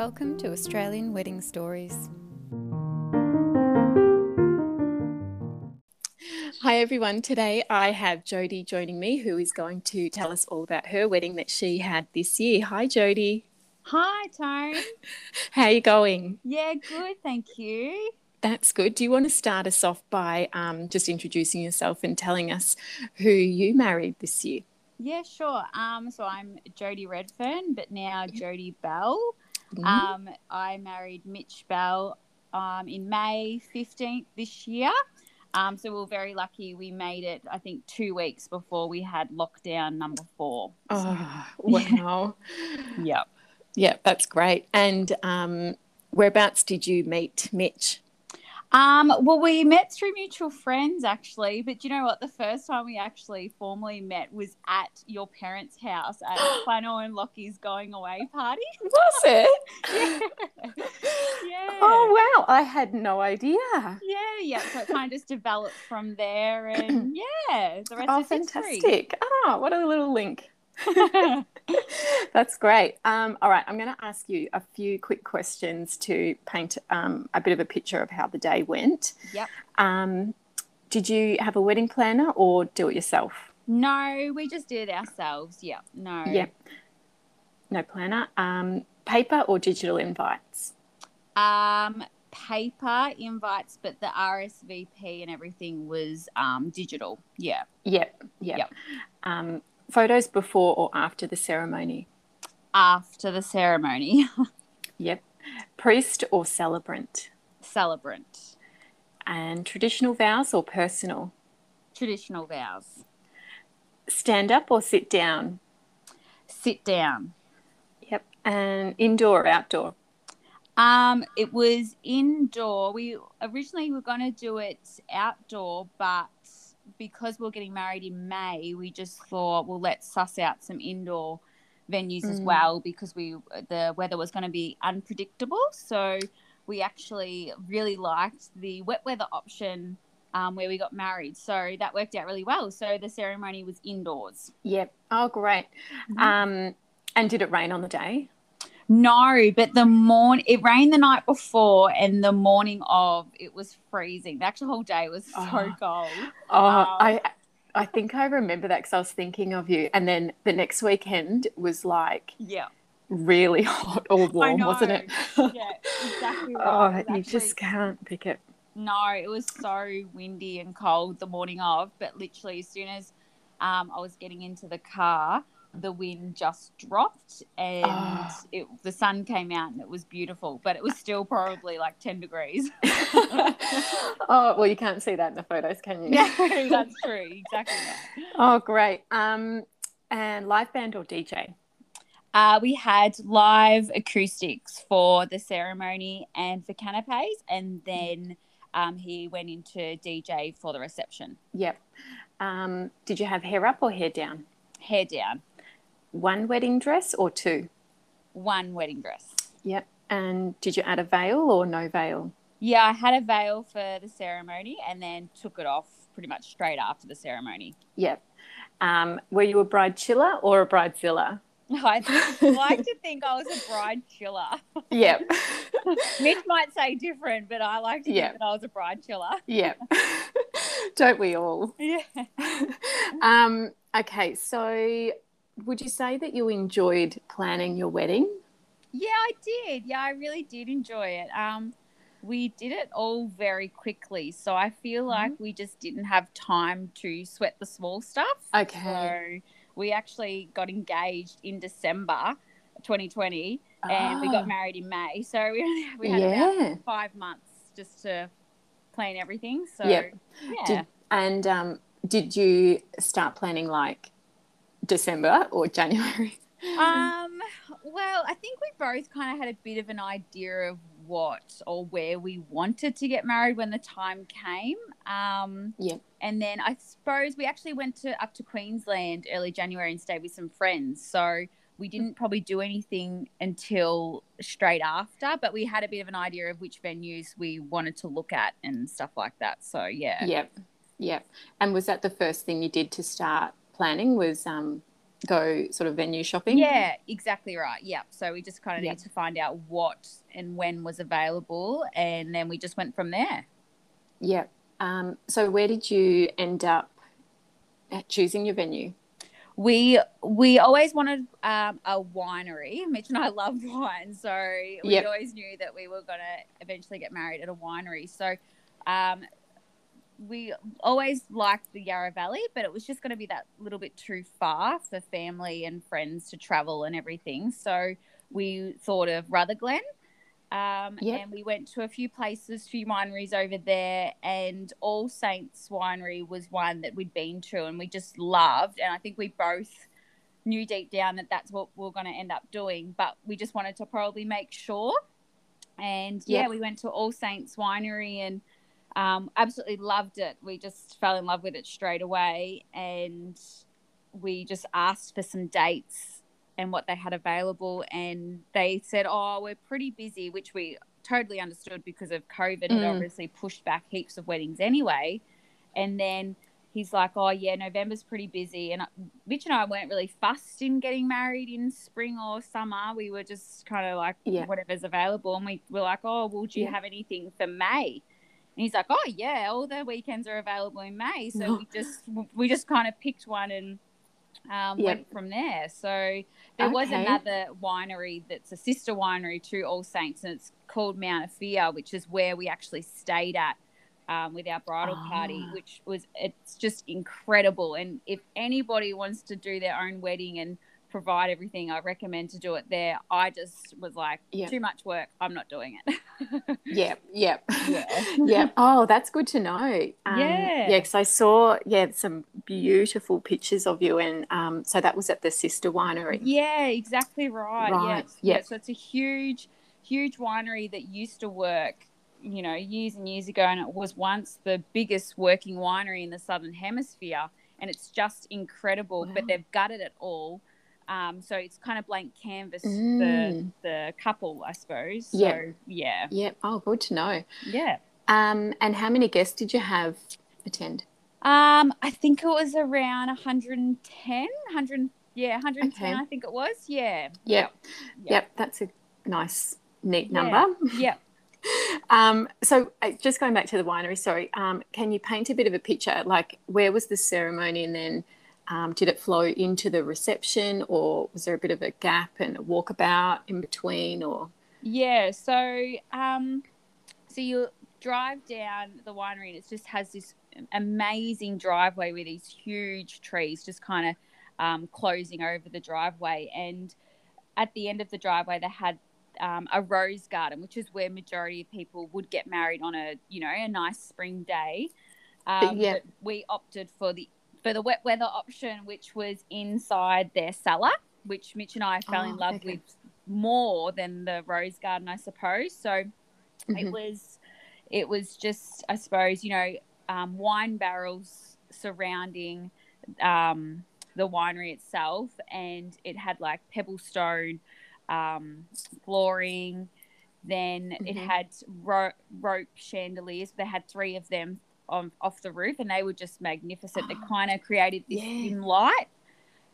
Welcome to Australian Wedding Stories. Hi everyone. Today I have Jodie joining me who is going to tell us all about her wedding that she had this year. Hi Jodie. Hi Tone. How are you going? Yeah, good, thank you. That's good. Do you want to start us off by um, just introducing yourself and telling us who you married this year? Yeah, sure. Um, so I'm Jodie Redfern, but now Jodie Bell. Mm-hmm. Um, I married Mitch Bell um, in May 15th this year. Um, so we're very lucky. We made it, I think, two weeks before we had lockdown number four. Oh, wow. Yep. yeah, that's great. And um, whereabouts did you meet Mitch? Um, well, we met through mutual friends actually, but you know what? The first time we actually formally met was at your parents' house at Flannel and Lockie's going away party. Was it? yeah. yeah. Oh, wow. I had no idea. Yeah, yeah. So it kind of just developed from there, and yeah, the rest Oh, is history. fantastic. Oh, what a little link. That's great. Um, all right, I'm going to ask you a few quick questions to paint um, a bit of a picture of how the day went. Yep. Um, did you have a wedding planner or do it yourself? No, we just did it ourselves. Yeah. No. Yeah. No planner. Um, paper or digital invites? Um, paper invites, but the RSVP and everything was um digital. Yeah. Yep. Yep. Yep. Photos before or after the ceremony? After the ceremony, Yep. Priest or celebrant? celebrant. And traditional vows or personal? Traditional vows. Stand up or sit down? Sit down. Yep. And indoor or outdoor? Um, it was indoor. We originally were going to do it outdoor, but because we are getting married in May, we just thought, well, let's suss out some indoor venues as Mm. well because we the weather was going to be unpredictable. So we actually really liked the wet weather option um, where we got married. So that worked out really well. So the ceremony was indoors. Yep. Oh, great. Mhm. Um, and did it rain on the day? No, but the morning it rained the night before, and the morning of it was freezing. The actual whole day was so Oh. cold. Oh, Um, I, I think I remember that because I was thinking of you. And then the next weekend was like Yeah, really hot or warm, wasn't it? yeah, exactly. Right. oh, was you just can't pick it. no, it was so windy and cold the morning of. But literally, as soon as um, I was getting into the car, the wind just dropped, and Oh. it, the sun came out, and it was beautiful. But it was still probably like ten degrees. oh, well, you can't see that in the photos, can you? yeah, that's true. Exactly. Right. Oh, great. Um, and live band or DJ? Uh, we had live acoustics for the ceremony and for canapes, and then um, he went into DJ for the reception. Yep. Um, did you have hair up or hair down? Hair down, One wedding dress or two? one wedding dress. Yep. And did you add a veil or no veil? Yeah, I had a veil for the ceremony and then took it off pretty much straight after the ceremony. Yep. Um, were you a bride chiller or a bridezilla? I like to think I was a bride chiller. Yep. Mitch might say different, but I like to Yeah. think that I was a bride chiller. yep. Don't we all? Yeah. Um, okay, so would you say that you enjoyed planning your wedding? Yeah, I did. Yeah, I really did enjoy it. Um, we did it all very quickly, so I feel like we just didn't have time to sweat the small stuff. Okay. So we actually got engaged in December 2020, and we Ah, got married in May. So we we had about five months just to plan everything. So Yep. yeah. Did, and um, did you start planning like December or January? Um, well, I think we both kind of had a bit of an idea of what or where we wanted to get married when the time came. Um, Yeah. And then I suppose we actually went to up to Queensland early January and stayed with some friends. So we didn't probably do anything until straight after, but we had a bit of an idea of which venues we wanted to look at and stuff like that. So yeah. Yep. Yep. And was that the first thing you did to start planning? Was um, go sort of venue shopping. Yeah, exactly right. Yeah. So we just kind of need to find out what and when was available, and then we just went from there. Yeah. Um, so where did you end up at choosing your venue? We we always wanted um, a winery. Mitch and I love wine, so we Yep. always knew that we were going to eventually get married at a winery. So um, we always liked the Yarra Valley, but it was just going to be that little bit too far for family and friends to travel and everything. So we thought of Rutherglen. Um, Yep. And we went to a few places, few wineries over there, and All Saints Winery was one that we'd been to and we just loved. And I think we both knew deep down that that's what we are going to end up doing, but we just wanted to probably make sure. And yeah, Yep. we went to All Saints Winery and um, absolutely loved it. We just fell in love with it straight away, and we just asked for some dates and what they had available, and they said, "Oh, we're pretty busy," which we totally understood because of COVID Mm. obviously pushed back heaps of weddings anyway. And then he's like, "Oh yeah, November's pretty busy," and Mitch and I weren't really fussed in getting married in spring or summer. We were just kind of like Yeah. whatever's available, and we were like, "Oh, well, do you Yeah. have anything for May?" And he's like, "Oh yeah, all the weekends are available in May." So we just we just kind of picked one and um, Yep. went from there. So there was another winery that's a sister winery to All Saints, and it's called Mount Ophir, which is where we actually stayed at um, with our bridal party, Ah. which was it's just incredible. And if anybody wants to do their own wedding and provide everything, I recommend to do it there. I just was like, Yeah. too much work. I'm not doing it. Yeah, yeah, Yeah. yeah. Oh, that's good to know. Um, Yeah. yeah, because I saw yeah some beautiful pictures of you, and um, so that was at the sister winery. Yeah, exactly right. Right, Yeah. yeah. So it's a huge, huge winery that used to work, you know, years and years ago, and it was once the biggest working winery in the southern hemisphere, and it's just incredible. Wow. But they've gutted it all. Um, so it's kind of blank canvas Mm. for the couple, I suppose. So, Yeah. yeah, Yeah. Oh, good to know. yeah. Um, and how many guests did you have attend? Um, I think it was around 110, 100, yeah, 110, Okay. I think it was. Yeah. Yep. Yep. Yep. That's a nice, neat number. Yeah. Um, so uh, just going back to the winery, sorry, um, can you paint a bit of a picture? Like where was the ceremony and then um, did it flow into the reception or was there a bit of a gap and a walkabout in between or? Yeah, so um, so you drive down the winery and it just has this amazing driveway with these huge trees just kind of um, closing over the driveway. And at the end of the driveway, they had um, a rose garden, which is where majority of people would get married on a you know a nice spring day. Um, Yeah. we opted for the for the wet weather option, which was inside their cellar, which Mitch and I fell in Oh, love okay. with more than the rose garden, I suppose. So it Mhm. was it was just I suppose you know um, wine barrels surrounding um, the winery itself, and it had like pebble stone um, flooring. Then it Mhm. had ro- rope chandeliers. They had three of them on off the roof, and they were just magnificent. They Oh, kind of created this yeah. dim light.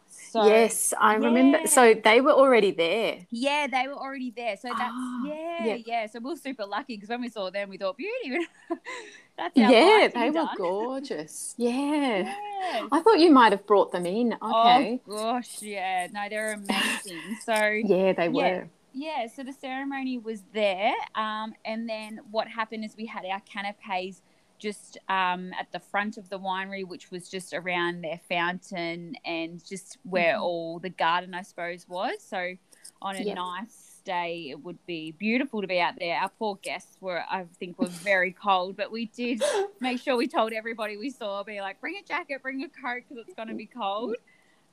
So yes, I remember. So they were already there. yeah, they were already there. So that's Ah, yeah, yeah. yeah, So we're super lucky because when we saw them, we thought beauty. that's our Yeah, they were done. gorgeous. Yeah. Yeah. I thought you might have brought them in. Okay. Oh gosh, yeah. No, they're amazing. So yeah, they yeah. were. yeah, so the ceremony was there, um, and then what happened is we had our canapes just um, at the front of the winery, which was just around their fountain and just where Mhm. all the garden, I suppose, was. So on a Yep. nice day, it would be beautiful to be out there. Our poor guests were, I think, were very cold, but we did make sure we told everybody we saw, be like, bring a jacket, bring a coat, because it's going to be cold.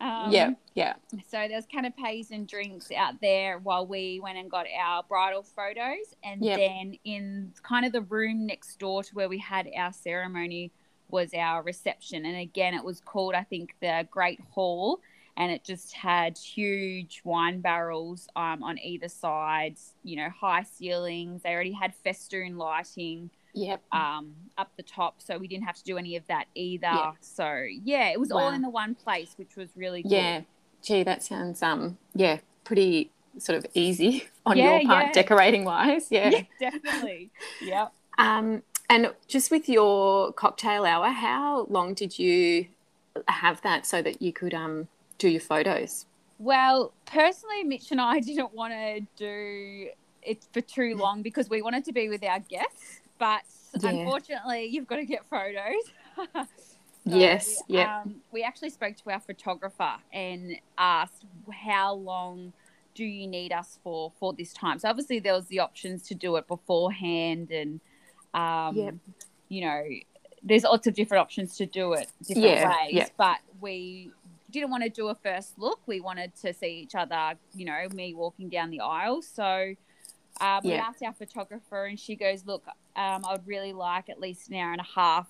Um, yeah, yeah. so there's canapes and drinks out there while we went and got our bridal photos, and Yep. then in kind of the room next door to where we had our ceremony was our reception, and again it was called I think the Great Hall, and it just had huge wine barrels um, on either side, you know, high ceilings. They already had festoon lighting Yep. um, up the top, so we didn't have to do any of that either. Yeah. So yeah, it was all in the one place, which was really cool. Yeah. gee, that sounds um yeah pretty sort of easy on Yeah, your part, yeah. decorating wise. Yeah. Yeah, definitely. Yep. Um, and just with your cocktail hour, how long did you have that so that you could um do your photos? Well, personally, Mitch and I didn't want to do it for too long because we wanted to be with our guests. But Yeah. unfortunately, you've got to get photos. Yes, yeah. Um, we actually spoke to our photographer and asked how long do you need us for for this time. So obviously there was the options to do it beforehand, and um, Yep. you know, there's lots of different options to do it different Yeah, ways. yeah. But we didn't want to do a first look. We wanted to see each other. You know, me walking down the aisle. So. Uh, we Yeah. asked our photographer, and she goes, "Look, um, I would really like at least an hour and a half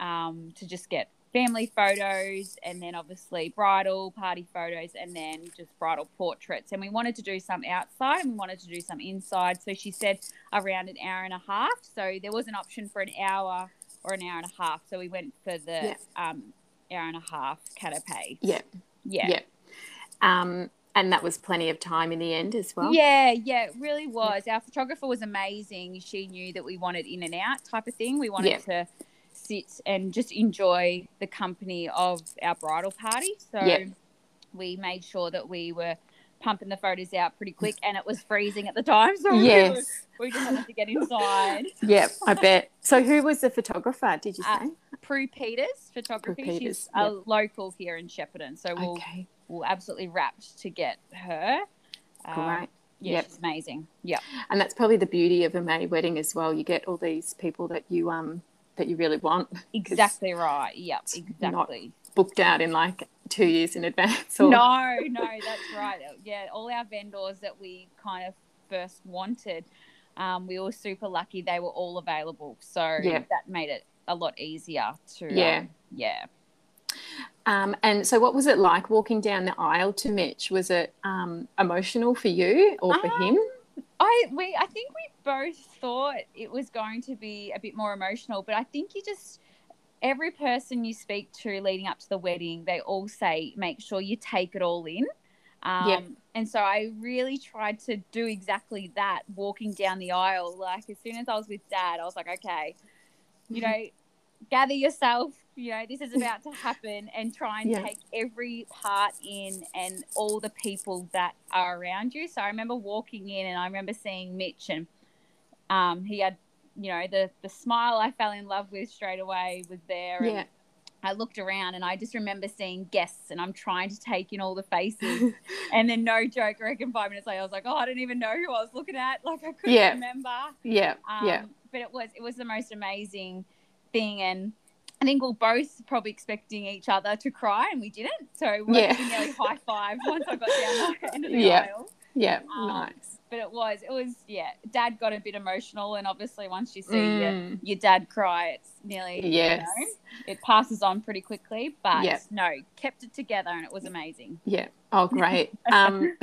um, to just get family photos and then obviously bridal party photos and then just bridal portraits. And we wanted to do some outside and we wanted to do some inside. So she said around an hour and a half. So there was an option for an hour or an hour and a half. So we went for the Yeah. um, hour and a half canapé. Yeah. Yeah. Yeah. And that was plenty of time in the end as well. Yeah, yeah, it really was. Our photographer was amazing. She knew that we wanted in and out type of thing. We wanted to sit and just enjoy the company of our bridal party. So Yeah. we made sure that we were pumping the photos out pretty quick and it was freezing at the time. So we, Yes. we just wanted to get inside. Yep, I bet. So who was the photographer, did you Uh, say? Prue Peters photography. Prue She's Peters, a local here in Shepparton. So we'll, okay. We'll absolutely rapt to get her. Um, Yeah, Yep. she's amazing. Yeah. And that's probably the beauty of a May wedding as well. You get all these people that you um that you really want Exactly right. Yep, not- exactly. booked out in like two years in advance. Or, No, no, that's right. Yeah, all our vendors that we kind of first wanted, um, we were super lucky they were all available. So Yeah. that made it a lot easier to. Yeah. Um, yeah. Um, and so, what was it like walking down the aisle to Mitch? Was it um, emotional for you or for Um, him? I we I think we both thought it was going to be a bit more emotional, but I think you just every person you speak to leading up to the wedding, they all say make sure you take it all in. Um, Yep. And so I really tried to do exactly that, walking down the aisle. Like as soon as I was with Dad, I was like, okay, you know, gather yourself. You know, this is about to happen, and try and Yeah. take every part in and all the people that are around you. So I remember walking in, and I remember seeing Mitch, and um, he had, you know, the the smile I fell in love with straight away was there. Yeah. And I looked around, and I just remember seeing guests, and I'm trying to take in all the faces. And then no joke, I reckon five minutes later, I was like, oh, I don't even know who I was looking at. Like I couldn't Yeah. remember. yeah, Um, yeah, But it was it was the most amazing thing, and I think we are both probably expecting each other to cry, and we didn't. So we Yeah. nearly high five once I got down the end of the Yeah. aisle. yeah. um, nice. But it was it was yeah. Dad got a bit emotional, and obviously once you see your, Mm, your dad cry, it's nearly you know, it passes on pretty quickly. But Yeah. no, kept it together, and it was amazing. Yeah. Oh, great. Um,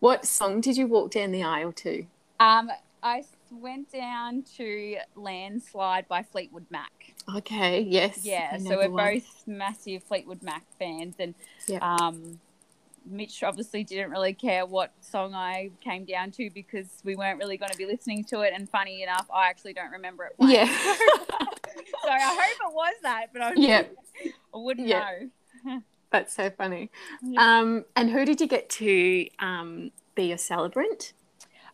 what song did you walk down the aisle to? Um, I went down to Landslide by Fleetwood Mac. Okay. Yes. Yeah, so we're one. both massive Fleetwood Mac fans, and um, Mitch obviously didn't really care what song I came down to because we weren't really going to be listening to it. And funny enough, I actually don't remember it. Playing. Yeah. so I hope it was that, but I, Yeah. I wouldn't Yeah. know. That's so funny. Yeah. Um, and who did you get to um, be your celebrant?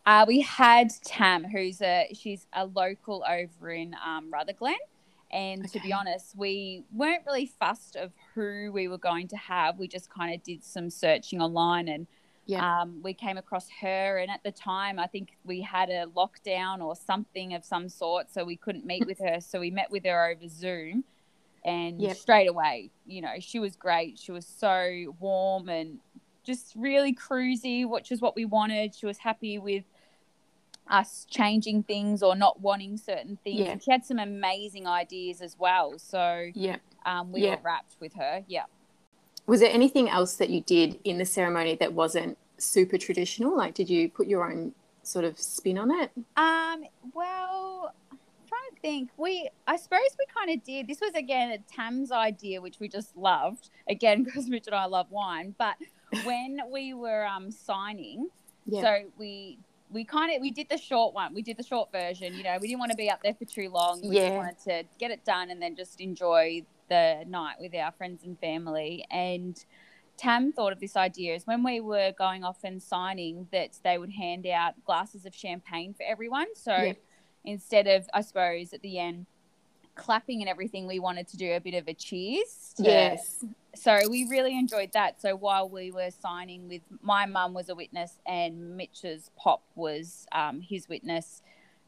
Uh, we had Tam, who's a she's a local over in um, Rutherglen, and to be honest, we weren't really fussed of who we were going to have. We just kind of did some searching online, and Yeah. um, we came across her. And at the time, I think we had a lockdown or something of some sort, so we couldn't meet with her. So we met with her over Zoom, and Yep. straight away, you know, she was great. She was so warm and just really cruisy, which is what we wanted. She was happy with us changing things or not wanting certain things. Yeah. And she had some amazing ideas as well. So Yeah. um, we Yeah. were rapt with her. Yeah. Was there anything else that you did in the ceremony that wasn't super traditional? Like, did you put your own sort of spin on it? Um, well, I'm trying to think. We, I suppose we kind of did. This was again a Tam's idea, which we just loved. Again, because Mitch and I love wine, but when we were um signing, Yeah. so we we kind of we did the short one. We did the short version. You know, we didn't want to be up there for too long. We Yeah. just wanted to get it done and then just enjoy the night with our friends and family. And Tam thought of this idea is when we were going off and signing that they would hand out glasses of champagne for everyone. So Yeah. instead of, I suppose, at the end clapping and everything, we wanted to do a bit of a cheers. to- yes. so we really enjoyed that. So while we were signing with my mum was a witness and Mitch's pop was um, his witness.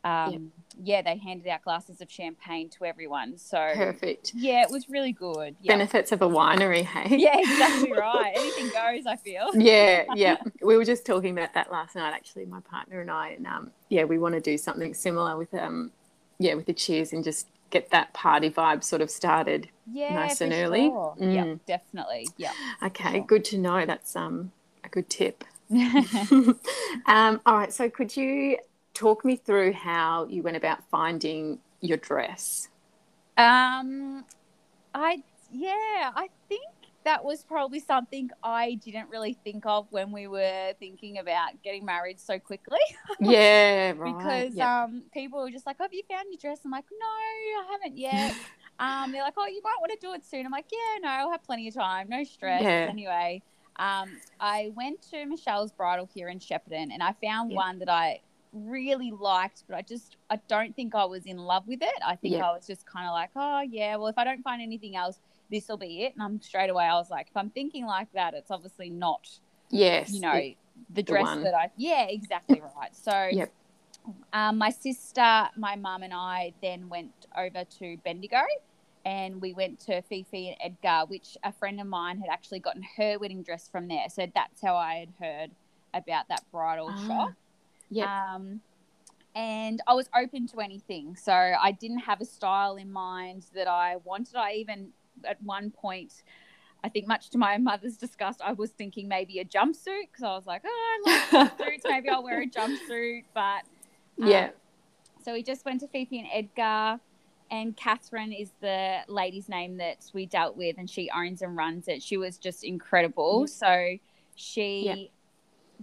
Um, Yeah, they handed out glasses of champagne to everyone. So Perfect. yeah, it was really good. Yeah, Benefits of a winery, hey? yeah, exactly right. Anything goes. I feel. yeah, yeah. We were just talking about that last night, actually, my partner and I, and um, yeah, we want to do something similar with um, yeah, with the cheers and just get that party vibe sort of started. Yeah, Nice and early. Sure. Yeah, Mm. definitely. Yeah. Okay, Sure. good to know. That's um a good tip. um, all right, so could you talk me through how you went about finding your dress? Um, I yeah, I think that was probably something I didn't really think of when we were thinking about getting married so quickly. Yeah, right. because yeah. um, people were just like, "Have you found your dress?" I'm like, "No, I haven't yet." um, they're like, "Oh, you might want to do it soon." I'm like, "Yeah, no, I'll have plenty of time, no stress." Yeah. Anyway, um, I went to Michelle's Bridal here in Shepparton, and I found Yeah. one that I really liked, but I just I don't think I was in love with it. I think. I was just kind of like, "Oh, yeah, well, if I don't find anything else." This will be it, and I'm straight away. I was like, if I'm thinking like that, it's obviously not yes, you know it- the dress one. that I yeah exactly right. So Yep. um, my sister, my mum, and I then went over to Bendigo, and we went to Fifi and Edgar, which a friend of mine had actually gotten her wedding dress from there. So that's how I had heard about that bridal Ah, shop. Yeah. Um, and I was open to anything. So I didn't have a style in mind that I wanted. I even, at one point, I think much to my mother's disgust, I was thinking maybe a jumpsuit because I was like, oh, I like jumpsuits. maybe I'll wear a jumpsuit. But um, yeah. so we just went to Fifi and Edgar. And Catherine is the lady's name that we dealt with, and she owns and runs it. She was just incredible. Yep. So she Yep.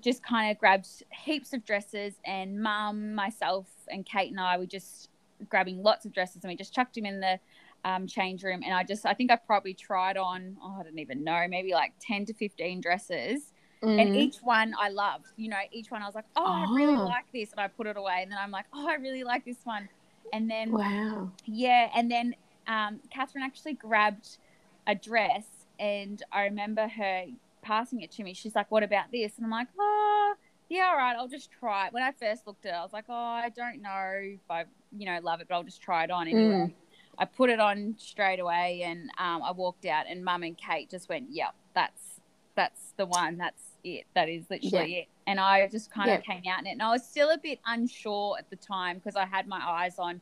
just kind of grabbed heaps of dresses, and mum, myself, and Kate and I were just grabbing lots of dresses, and we just chucked them in the um, change room. And I just, I think I probably tried on, oh, I don't even know, maybe like 10 to 15 dresses and Mhm. each one I loved. You know, each one I was like, oh, I really Oh. like this, and I put it away, and then I'm like, oh, I really like this one, and then wow. yeah, and then um, Catherine actually grabbed a dress, and I remember her passing it to me. She's like, "What about this?" And I'm like, "Oh, yeah, all right, I'll just try it." When I first looked at it, I was like, "Oh, I don't know if I, you know, love it, but I'll just try it on anyway." Mm. I put it on straight away, and um, I walked out, and Mum and Kate just went, "Yep, that's that's the one. That's it. That is literally it." And I just kind of came out in it, and I was still a bit unsure at the time because I had my eyes on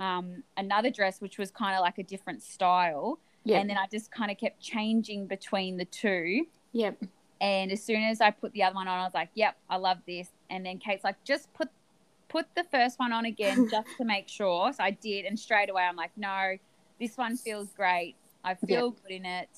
um, another dress, which was kind of like a different style, Yep. and then I just kind of kept changing between the two. yep. And as soon as I put the other one on, I was like, "Yep, I love this." And then Kate's like, "Just put put the first one on again, just to make sure." So I did, and straight away I'm like, "No, this one feels great. I feel good in it.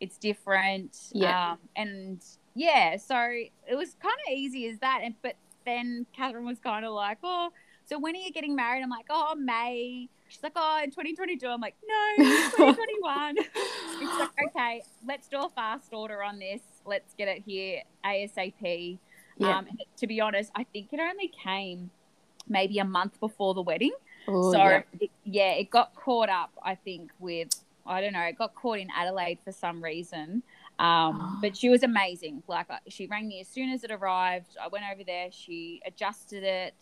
It's different." Yeah. Um, and yeah, so it was kind of easy as that. And but then Catherine was kind of like, "Oh, so when are you getting married?" I'm like, "Oh, May." She's like, "Oh, in 2022." I'm like, "No, 2021." It's like, okay, let's do a fast order on this. Let's get it here ASAP. Yeah. Um, to be honest, I think it only came maybe a month before the wedding. Oh, so yep. it, yeah, it got caught up. I think with I don't know, it got caught in Adelaide for some reason. Um, Oh. But she was amazing. Like uh, she rang me as soon as it arrived. I went over there. She adjusted it.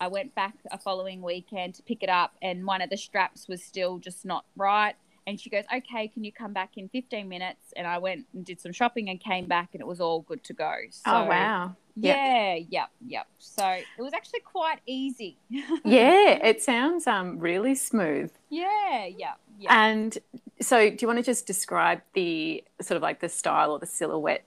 I went back a following weekend to pick it up, and one of the straps was still just not right. And she goes, "Okay, can you come back in 15 minutes?" And I went and did some shopping and came back, and it was all good to go. So, oh wow. Yeah, yep, yep. So it was actually quite easy. Yeah, it sounds um really smooth. yeah, yeah, yeah. And so, do you want to just describe the sort of like the style or the silhouette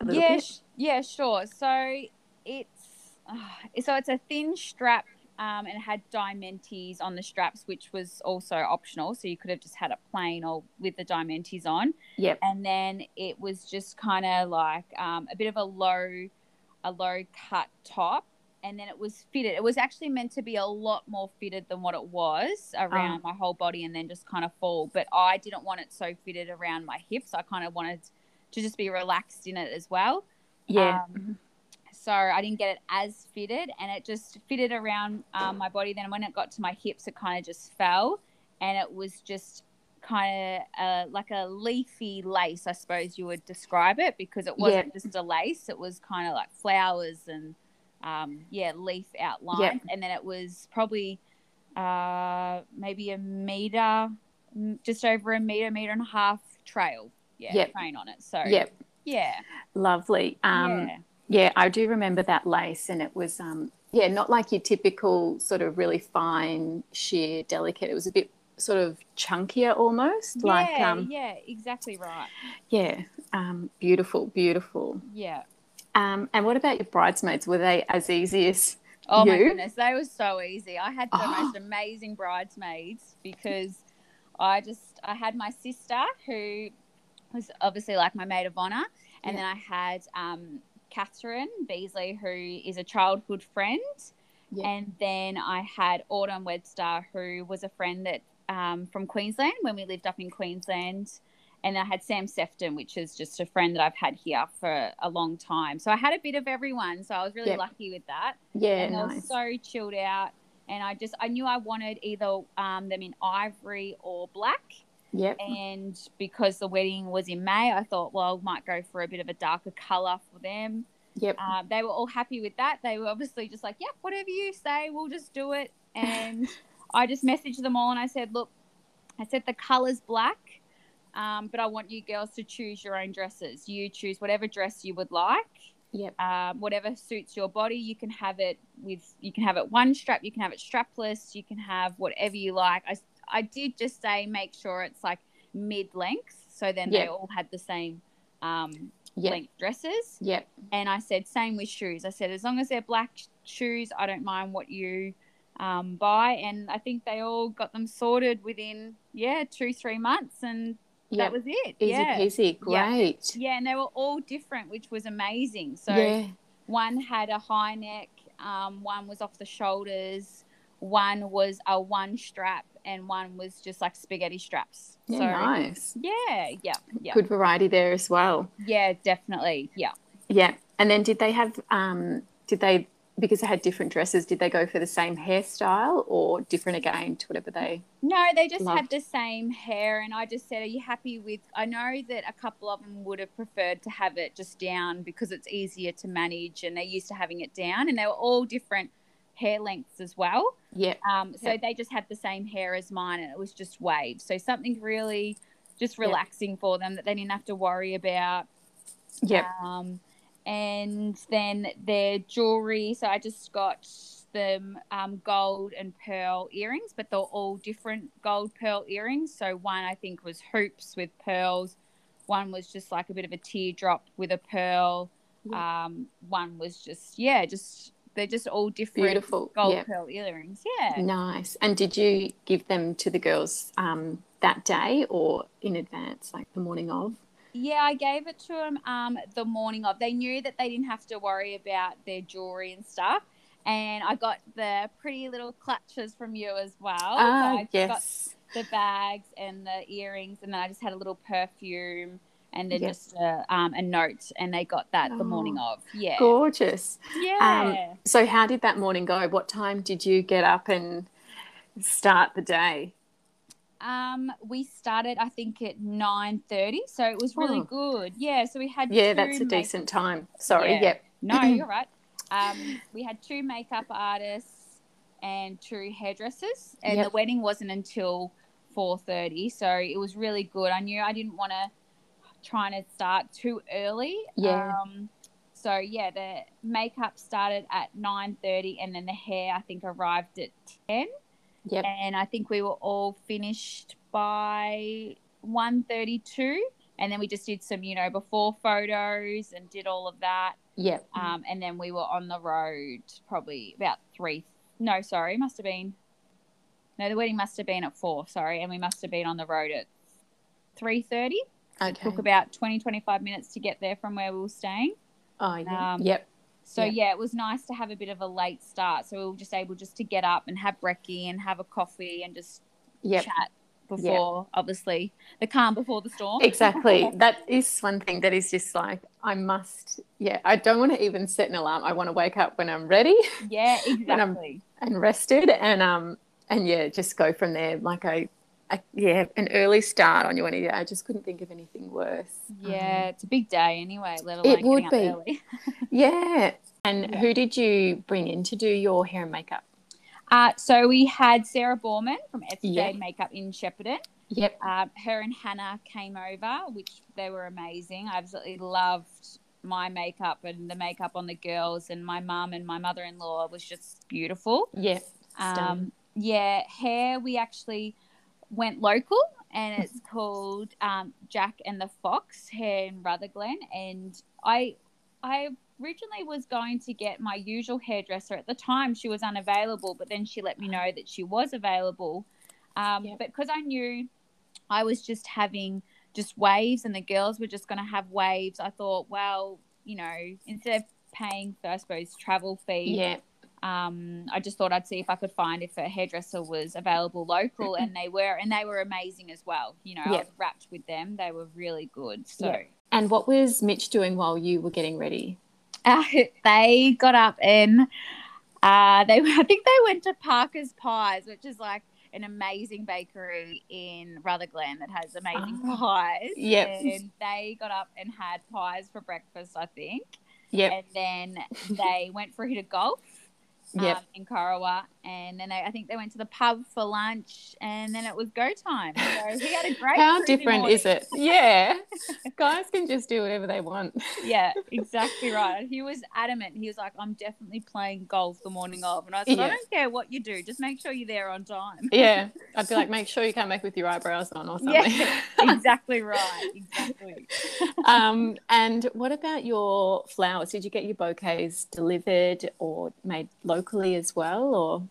a little yeah, bit? sh- yeah, sure. So it's uh, so it's a thin strap um, and it had diamantes on the straps, which was also optional. So you could have just had it plain or with the diamantes on. Yep. And then it was just kind of like um, a bit of a low, a low cut top. And then it was fitted. It was actually meant to be a lot more fitted than what it was around Oh. my whole body and then just kind of fall. But I didn't want it so fitted around my hips. I kind of wanted to just be relaxed in it as well. Yeah. Um, so I didn't get it as fitted, and it just fitted around um, my body. Then when it got to my hips, it kind of just fell, and it was just kind of uh, like a leafy lace, I suppose you would describe it, because it wasn't just a lace; it was kind of like flowers and um, yeah, leaf outline, and then it was probably uh, maybe a meter, just over a meter, meter and a half trail. Yeah, Yep. train on it. So Yep. yeah, Lovely. Um, yeah. Yeah, I do remember that lace, and it was, um, yeah, not like your typical sort of really fine, sheer, delicate. It was a bit sort of chunkier almost. like, yeah, um, yeah, exactly right. yeah, um, beautiful, beautiful. Yeah. Um, and what about your bridesmaids? Were they as easy as? Oh my goodness, they were so easy. I had the Oh. most amazing bridesmaids because I just I had my sister who was obviously like my maid of honor, and Yeah. then I had um, Catherine Beasley, who is a childhood friend, Yeah. and then I had Autumn Webster, who was a friend that um, from Queensland when we lived up in Queensland. And I had Sam Sefton, which is just a friend that I've had here for a long time. So I had a bit of everyone. So I was really Yep. lucky with that Yeah, and they were nice. so chilled out. And I just I knew I wanted either um, them in ivory or black. Yep. And because the wedding was in May, I thought, well, I might go for a bit of a darker color for them. Yep. Um, they were all happy with that. They were obviously just like, yeah, whatever you say, we'll just do it. And I just messaged them all and I said, look, I said the color's black, um, but I want you girls to choose your own dresses. You choose whatever dress you would like Yep. um, whatever suits your body. You can have it with, you can have it one strap, you can have it strapless, you can have whatever you like. I, I did just say make sure it's like mid length, so then they all had the same um, Yep. length dresses. Yep. And I said same with shoes. I said as long as they're black shoes, I don't mind what you um, buy. And I think they all got them sorted within yeah two three months, and Yep. that was it. Easy yeah. peasy. Yeah. Great. Yeah, and they were all different, which was amazing. So yeah. one had a high neck, um, one was off the shoulders, one was a one strap, and one was just like spaghetti straps. Yeah. so nice. yeah, yeah, yeah, Good variety there as well. yeah, definitely, yeah. Yeah. And then did they have? Um, did they? Because they had different dresses, did they go for the same hairstyle or different again to whatever they? No, they just had the same hair, and I just said, "Are you happy with?" I know that a couple of them would have preferred to have it just down because it's easier to manage, and they're used to having it down, and they were all different hair lengths as well. Yeah. Um, so Yep. they just had the same hair as mine, and it was just waves. So something really just Yep. relaxing for them that they didn't have to worry about. Yeah. Um, and then their jewelry. So I just got them um, gold and pearl earrings, but they're all different gold pearl earrings. So one I think was hoops with pearls. One was just like a bit of a teardrop with a pearl. Um, one was just yeah, just they're just all different Beautiful. gold Yeah. pearl earrings. Yeah. Nice. And did you give them to the girls um, that day or in advance, like the morning of? Yeah, I gave it to them um, the morning of. They knew that they didn't have to worry about their jewelry and stuff. And I got the pretty little clutches from you as well. So Ah, I yes. got the bags and the earrings, and then I just had a little perfume and then Yep. just a, um, a note, and they got that the morning Oh, of. Yeah. Gorgeous. Yeah. So, how did that morning go? What time did you get up and start the day? Um, we started, I think, at nine thirty, so it was really Oh. good. Yeah, so we had Yeah, that's a make- decent time. Sorry. Yeah. Yep. No, you're right. Um, we had two makeup artists and two hairdressers, and Yep. the wedding wasn't until four thirty, so it was really good. I knew I didn't want to try to start too early. Yeah. Um, so yeah, the makeup started at nine thirty, and then the hair I think arrived at ten, Yep. and I think we were all finished by one thirty-two. And then we just did some, you know, before photos and did all of that Yep. um, and then we were on the road probably about three No, sorry, must have been. No, the wedding must have been at four. Sorry, and we must have been on the road at three thirty. Okay. Took about 20, 25 minutes to get there from where we were staying. Oh, yeah. Um, yep. So Yeah. yeah, it was nice to have a bit of a late start. So we were just able just to get up and have brekkie and have a coffee and just Yep. chat before, obviously, the calm before the storm. Exactly. that is one thing that is just like, I must, yeah, I don't want to even set an alarm. I want to wake up when I'm ready Yeah, I'm- exactly. and rested and, um, and yeah, just go from there. Like I, I yeah, an early start on your wedding day. I just couldn't think of anything worse. Yeah, it's a big day anyway. Let alone It would be. early. Um, yeah. And Yeah. who did you bring in to do your hair and makeup? Uh, so we had Sarah Borman from FJ Yeah. Makeup in Shepparton. Yep. Uh, her and Hannah came over, which they were amazing. I absolutely loved my makeup and the makeup on the girls, and my mum and my mother in law was just beautiful. Yeah. Um, yeah, hair we actually went local, and it's called um, Jack and the Fox Hair in Rutherglen. And I, I originally was going to get my usual hairdresser. At the time, she was unavailable, but then she let me know that she was available. Um, Yep. But because I knew I was just having just waves, and the girls were just going to have waves, I thought, well, you know, instead of paying for I suppose travel fee yeah. Um, I just thought I'd see if I could find if a hairdresser was available local, and they were, and they were amazing as well. You know, I was rapt with them; they were really good. So. And what was Mitch doing while you were getting ready? uh, they got up and uh, they, I think they went to Parker's Pies, which is like an amazing bakery in Rutherglen that has amazing Ah. pies. Yep. and they got up and had pies for breakfast, I think. Yep. And then they went for a hit of golf. Yep. um, in Corowa, and then they, I think they went to the pub for lunch, and then it was go time. So he had a great. How different is it? Yeah. Guys can just do whatever they want. Yeah, exactly right. He was adamant. He was like, "I'm definitely playing golf the morning of," and I said, "I Yeah. don't care what you do, just make sure you're there on time." Yeah. I'd be like, make sure you come back with your eyebrows on or something. Yeah, exactly right. Exactly. um, and what about your flowers? Did you get your bouquets delivered or made locally as well? Or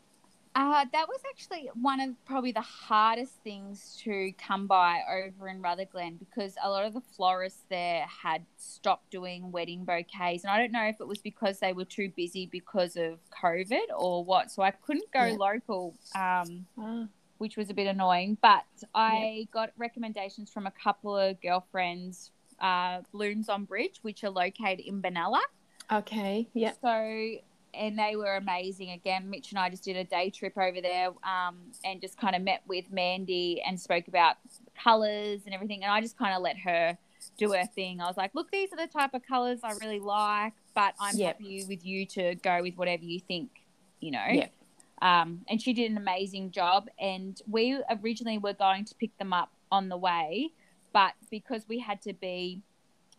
Uh, that was actually one of probably the hardest things to come by over in Rutherglen because a lot of the florists there had stopped doing wedding bouquets. And I don't know if it was because they were too busy because of COVID or what. So I couldn't go Yeah. local, um, Ah, which was a bit annoying. But I got recommendations from a couple of girlfriends, uh, Blooms on Bridge, which are located in Benalla. okay, yeah, So, and they were amazing. Again, Mitch and I just did a day trip over there um, and just kind of met with Mandy and spoke about colors and everything. And I just kind of let her do her thing. I was like, look, these are the type of colors I really like, but I'm Yep. happy with you to go with whatever you think, you know. Yep. Um, and she did an amazing job. And we originally were going to pick them up on the way, but because we had to be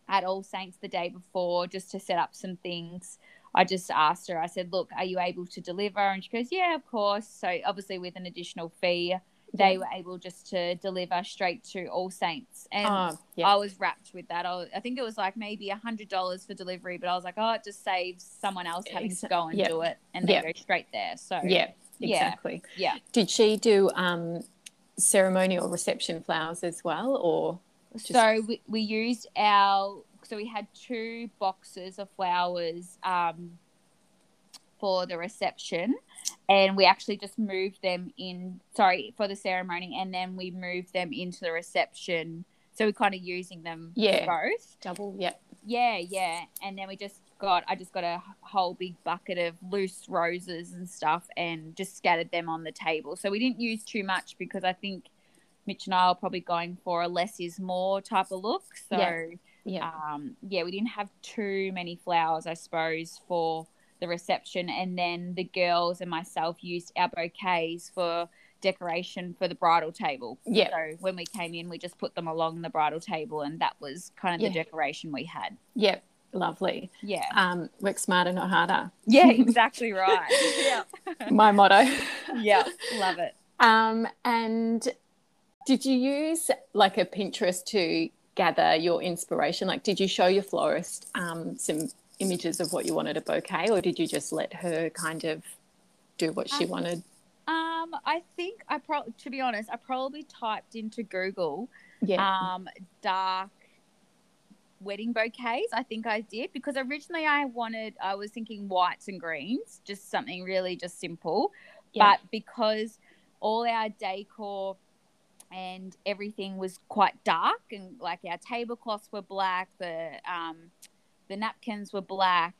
at All Saints the day before just to set up some things, I just asked her, I said, Look, are you able to deliver? And she goes, Yeah, of course. So, obviously, with an additional fee, they were able just to deliver straight to All Saints. And oh, I was rapt with that. I, was- I think it was like maybe a $100 for delivery, but I was like, Oh, it just saves someone else having to go and do it. And they Yeah. go straight there. So, yeah, yeah. exactly. Yeah. Did she do um, ceremonial reception flowers as well, or Just- So we, we used our so we had two boxes of flowers um, for the reception, and we actually just moved them in. Sorry for the ceremony, and then we moved them into the reception. So we're kind of using them Yeah. both. double? Yeah, Yeah, yeah. And then we just got I just got a whole big bucket of loose roses and stuff and just scattered them on the table. So we didn't use too much because I think Mitch and I are probably going for a less is more type of look. So Yeah. Yeah, um yeah, we didn't have too many flowers, I suppose, for the reception and then the girls and myself used our bouquets for decoration for the bridal table. Yeah. So when we came in, we just put them along the bridal table, and that was kind of the decoration we had. Yep. Lovely. Yeah. Um, work smarter, not harder. Yeah, exactly right. yeah. My motto. Yeah. Love it. Um, and did you use like a Pinterest to gather your inspiration? Like, did you show your florist um, some images of what you wanted a bouquet, or did you just let her kind of do what she wanted? Um, I think I pro to be honest, I probably typed into Google Yeah. um dark wedding bouquets. I think I did because originally I wanted I was thinking whites and greens, just something really just simple. Yeah. But because all our decor and everything was quite dark and like our tablecloths were black, the um the napkins were black,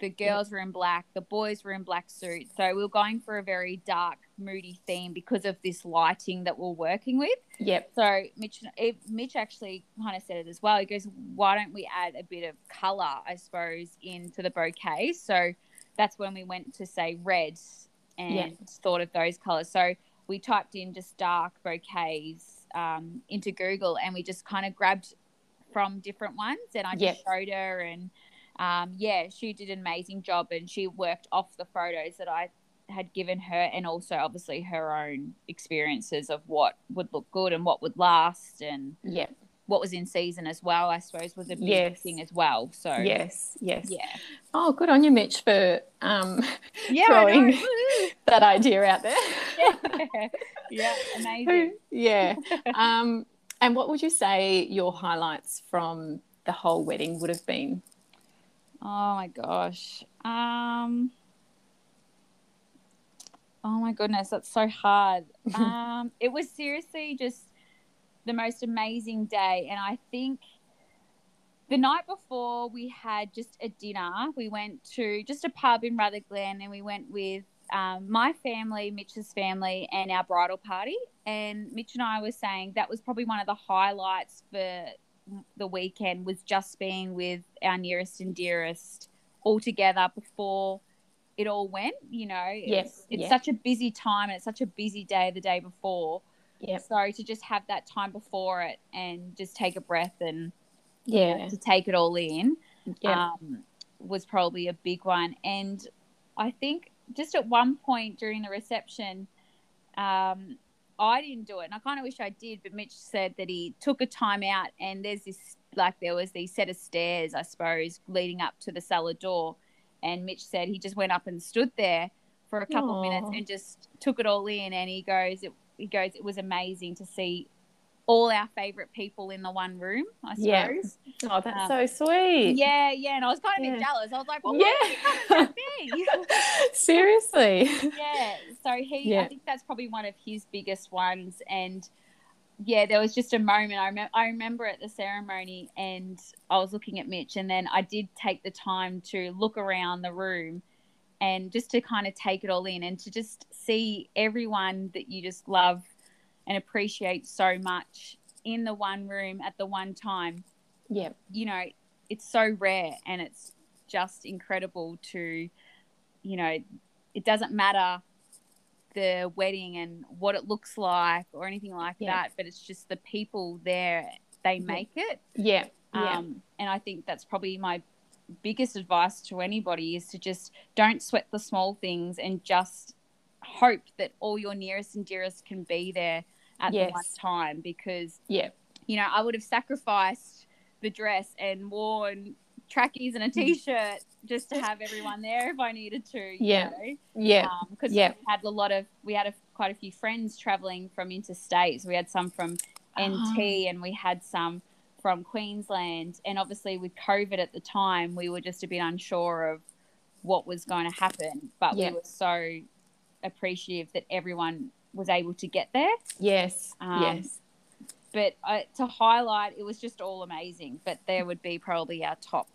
the girls were in black, the boys were in black suits. So we were going for a very dark, moody theme because of this lighting that we're working with. Yep. So Mitch, eh, Mitch actually kind of said it as well. He goes, "Why don't we add a bit of color, I suppose, into the bouquet?" So that's when we went to say red and Yeah. thought of those colors. So we typed in just dark bouquets um, into Google, and we just kind of grabbed from different ones, and I just Yeah. showed her, and um, yeah, she did an amazing job, and she worked off the photos that I had given her and also obviously her own experiences of what would look good and what would last and Yep. What was in season as well i suppose was a big Yes. thing as well so Yes. Yes. yeah Oh, good on you, Mitch, for um, yeah Throwing- that idea out there. yeah. yeah amazing yeah. Um, and what would you say your highlights from the whole wedding would have been? oh my gosh um oh my goodness that's so hard um it was seriously just the most amazing day. And i think the night before we had just a dinner we went to just a pub in rutherglen and we went with um, my family mitch's family and our bridal party. And mitch and i were saying that was probably one of the highlights for the weekend was just being with our nearest and dearest all together before it all went you know? Yes, it's, it's yeah. such a busy time and it's such a busy day the day before Yep. so to just have that time before it and just take a breath and Yeah. to take it all in Yeah. um, was probably a big one. And I think just at one point during the reception, um, I didn't do it, and I kind of wish I did. But Mitch said that he took a time out, and there's this like there was these set of stairs, I suppose, leading up to the cellar door. And Mitch said he just went up and stood there for a couple of minutes and just took it all in. And he goes, it, he goes, it was amazing to see all our favorite people in the one room. I suppose. Yeah. Oh, that's Um, so sweet. Yeah, yeah, and I was kind of Yeah. jealous. I was like, "Well, Yeah. why did you come about me?" Seriously. yeah. So he, Yeah. I think that's probably one of his biggest ones. And yeah, there was just a moment. I remember, I remember at the ceremony, and I was looking at Mitch, and then I did take the time to look around the room, and just to kind of take it all in, and to just see everyone that you just love and appreciate so much in the one room at the one time Yeah. you know, it's so rare and it's just incredible to, you know, it doesn't matter the wedding and what it looks like or anything like Yeah. that, but it's just the people there, they make it. Yeah. Yeah. Um, and I think that's probably my biggest advice to anybody is to just don't sweat the small things and just hope that all your nearest and dearest can be there at the one time because Yeah. you know, I would have sacrificed the dress and worn trackies and a t-shirt just to have everyone there if I needed to. Yeah. know. Yeah. because Yeah. we had a lot of we had a, quite a few friends traveling from interstates. We had some from NT Ah. and we had some from Queensland. And obviously with COVID at the time, we were just a bit unsure of what was going to happen. But Yeah. we were so appreciative that everyone was able to get there. Yes. Um, yes. But uh, to highlight, it was just all amazing. But there would be probably our top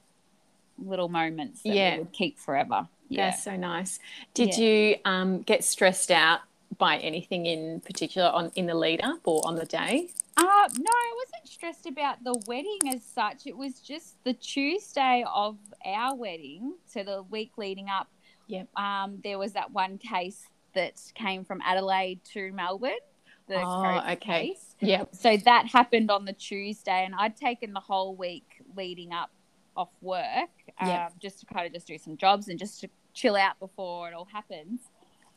little moments that Yeah. we would keep forever. Yeah. That's so nice. Did Yeah. you um, get stressed out by anything in particular on in the lead up or on the day? Uh, no, I wasn't stressed about the wedding as such. It was just the Tuesday of our wedding, so the week leading up. Yep. Um, there was that one case that came from Adelaide to Melbourne. The Oh, okay. case. Yep. So that happened on the Tuesday, and I'd taken the whole week leading up off work, um, Yep. just to kind of just do some jobs and just to chill out before it all happens.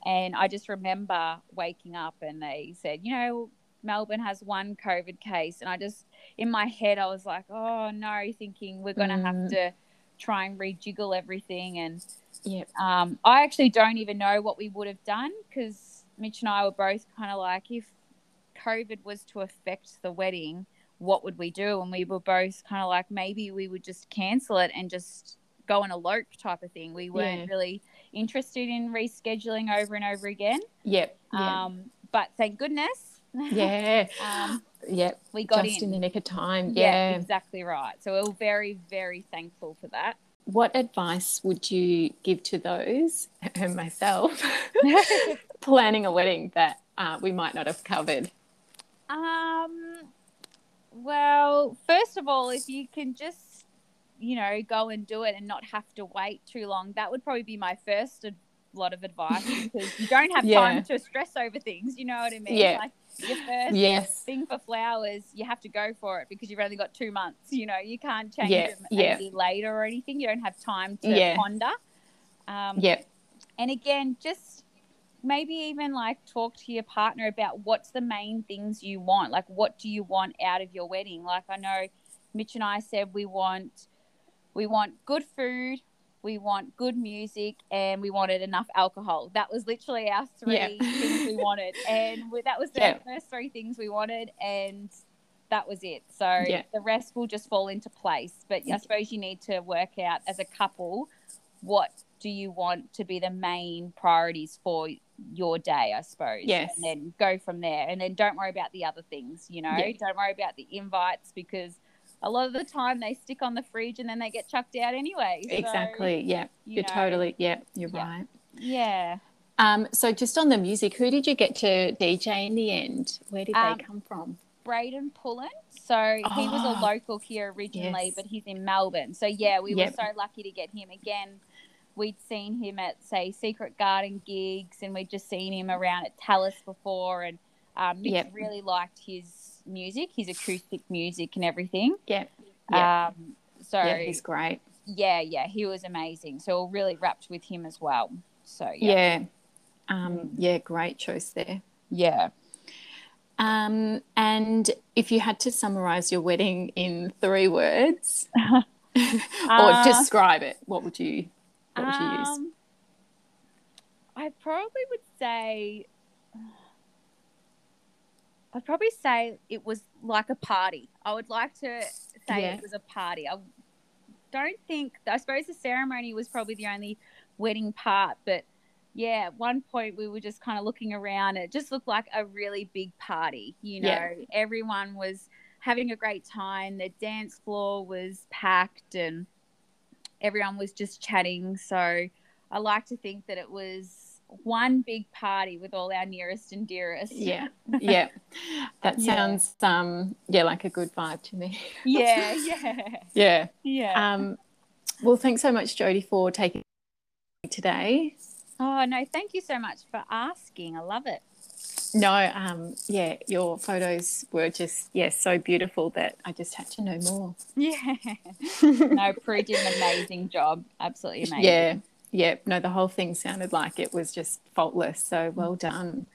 And I just remember waking up and they said, you know, Melbourne has one COVID case, and I just in my head I was like, oh no, thinking we're gonna have Mm. to try and rejiggle everything. And Yeah. um, I actually don't even know what we would have done because Mitch and I were both kind of like, if COVID was to affect the wedding, what would we do? And we were both kind of like, maybe we would just cancel it and just go and elope type of thing. We weren't Yeah. really interested in rescheduling over and over again. Yep. Yeah. Um, but thank goodness, yeah. um, Yep. we got Just in. in the nick of time. yeah, Yeah. exactly right. So we're very, very thankful for that. What advice would you give to those and myself planning a wedding that uh, we might not have covered? Um, well, first of all, if you can just, you know, go and do it and not have to wait too long, that would probably be my first ad- lot of advice because you don't have Yeah. time to stress over things. You know what I mean? Yeah. Like your first Yes. thing for flowers, you have to go for it because you've only got two months. You know, you can't change Yeah, them yeah. later or anything. You don't have time to Yeah. ponder. Um, Yep. and again just maybe even like talk to your partner about what's the main things you want like what do you want out of your wedding like i know mitch and i said we want we want good food we want good music and we wanted enough alcohol that was literally our three Yeah. things we wanted and we, that was the Yeah. first three things we wanted and that was it so Yeah. the rest will just fall into place but i suppose you need to work out as a couple what do you want to be the main priorities for your day, I suppose. Yes. And then go from there. And then don't worry about the other things, you know? Yeah. Don't worry about the invites because a lot of the time they stick on the fridge and then they get chucked out anyway. So, exactly. Yeah. you You're know, totally, yeah, you're Yeah. right. Yeah. Um, so just on the music, who did you get to DJ in the end? Where did Um, they come from? Braden Pullen. So he was a Oh, local here originally, yes. but he's in Melbourne. So yeah, we Yep. were so lucky to get him again. We'd seen him at say Secret Garden gigs, and we'd just seen him around at Tallis before. And um, Mitch Yep. really liked his music, his acoustic music, and everything. Yeah. Yeah. Um, so yeah, he's great. yeah, yeah, he was amazing. So we're really rapt with him as well. So yeah, Yeah. Um, yeah, great choice there. yeah. Um, and if you had to summarize your wedding in three words or Uh, describe it, what would you what would you use? Um, I probably would say, I'd probably say it was like a party. I would like to say Yeah. it was a party. I don't think, I suppose the ceremony was probably the only wedding part, but yeah, at one point we were just kind of looking around. It just looked like a really big party. You know, Yeah. everyone was having a great time. The dance floor was packed and everyone was just chatting. So I like to think that it was one big party with all our nearest and dearest. Yeah, yeah. That Yeah. sounds um yeah like a good vibe to me. Yeah, yeah, Yeah. yeah. Um, well, thanks so much, Jodie, for taking today. oh, no, thank you so much for asking. I love it. No, um, yeah, your photos were just yeah so beautiful that I just had to know more. Yeah. no, Prue did an amazing job. Absolutely amazing. Yeah, yeah. No, the whole thing sounded like it was just faultless. So well done.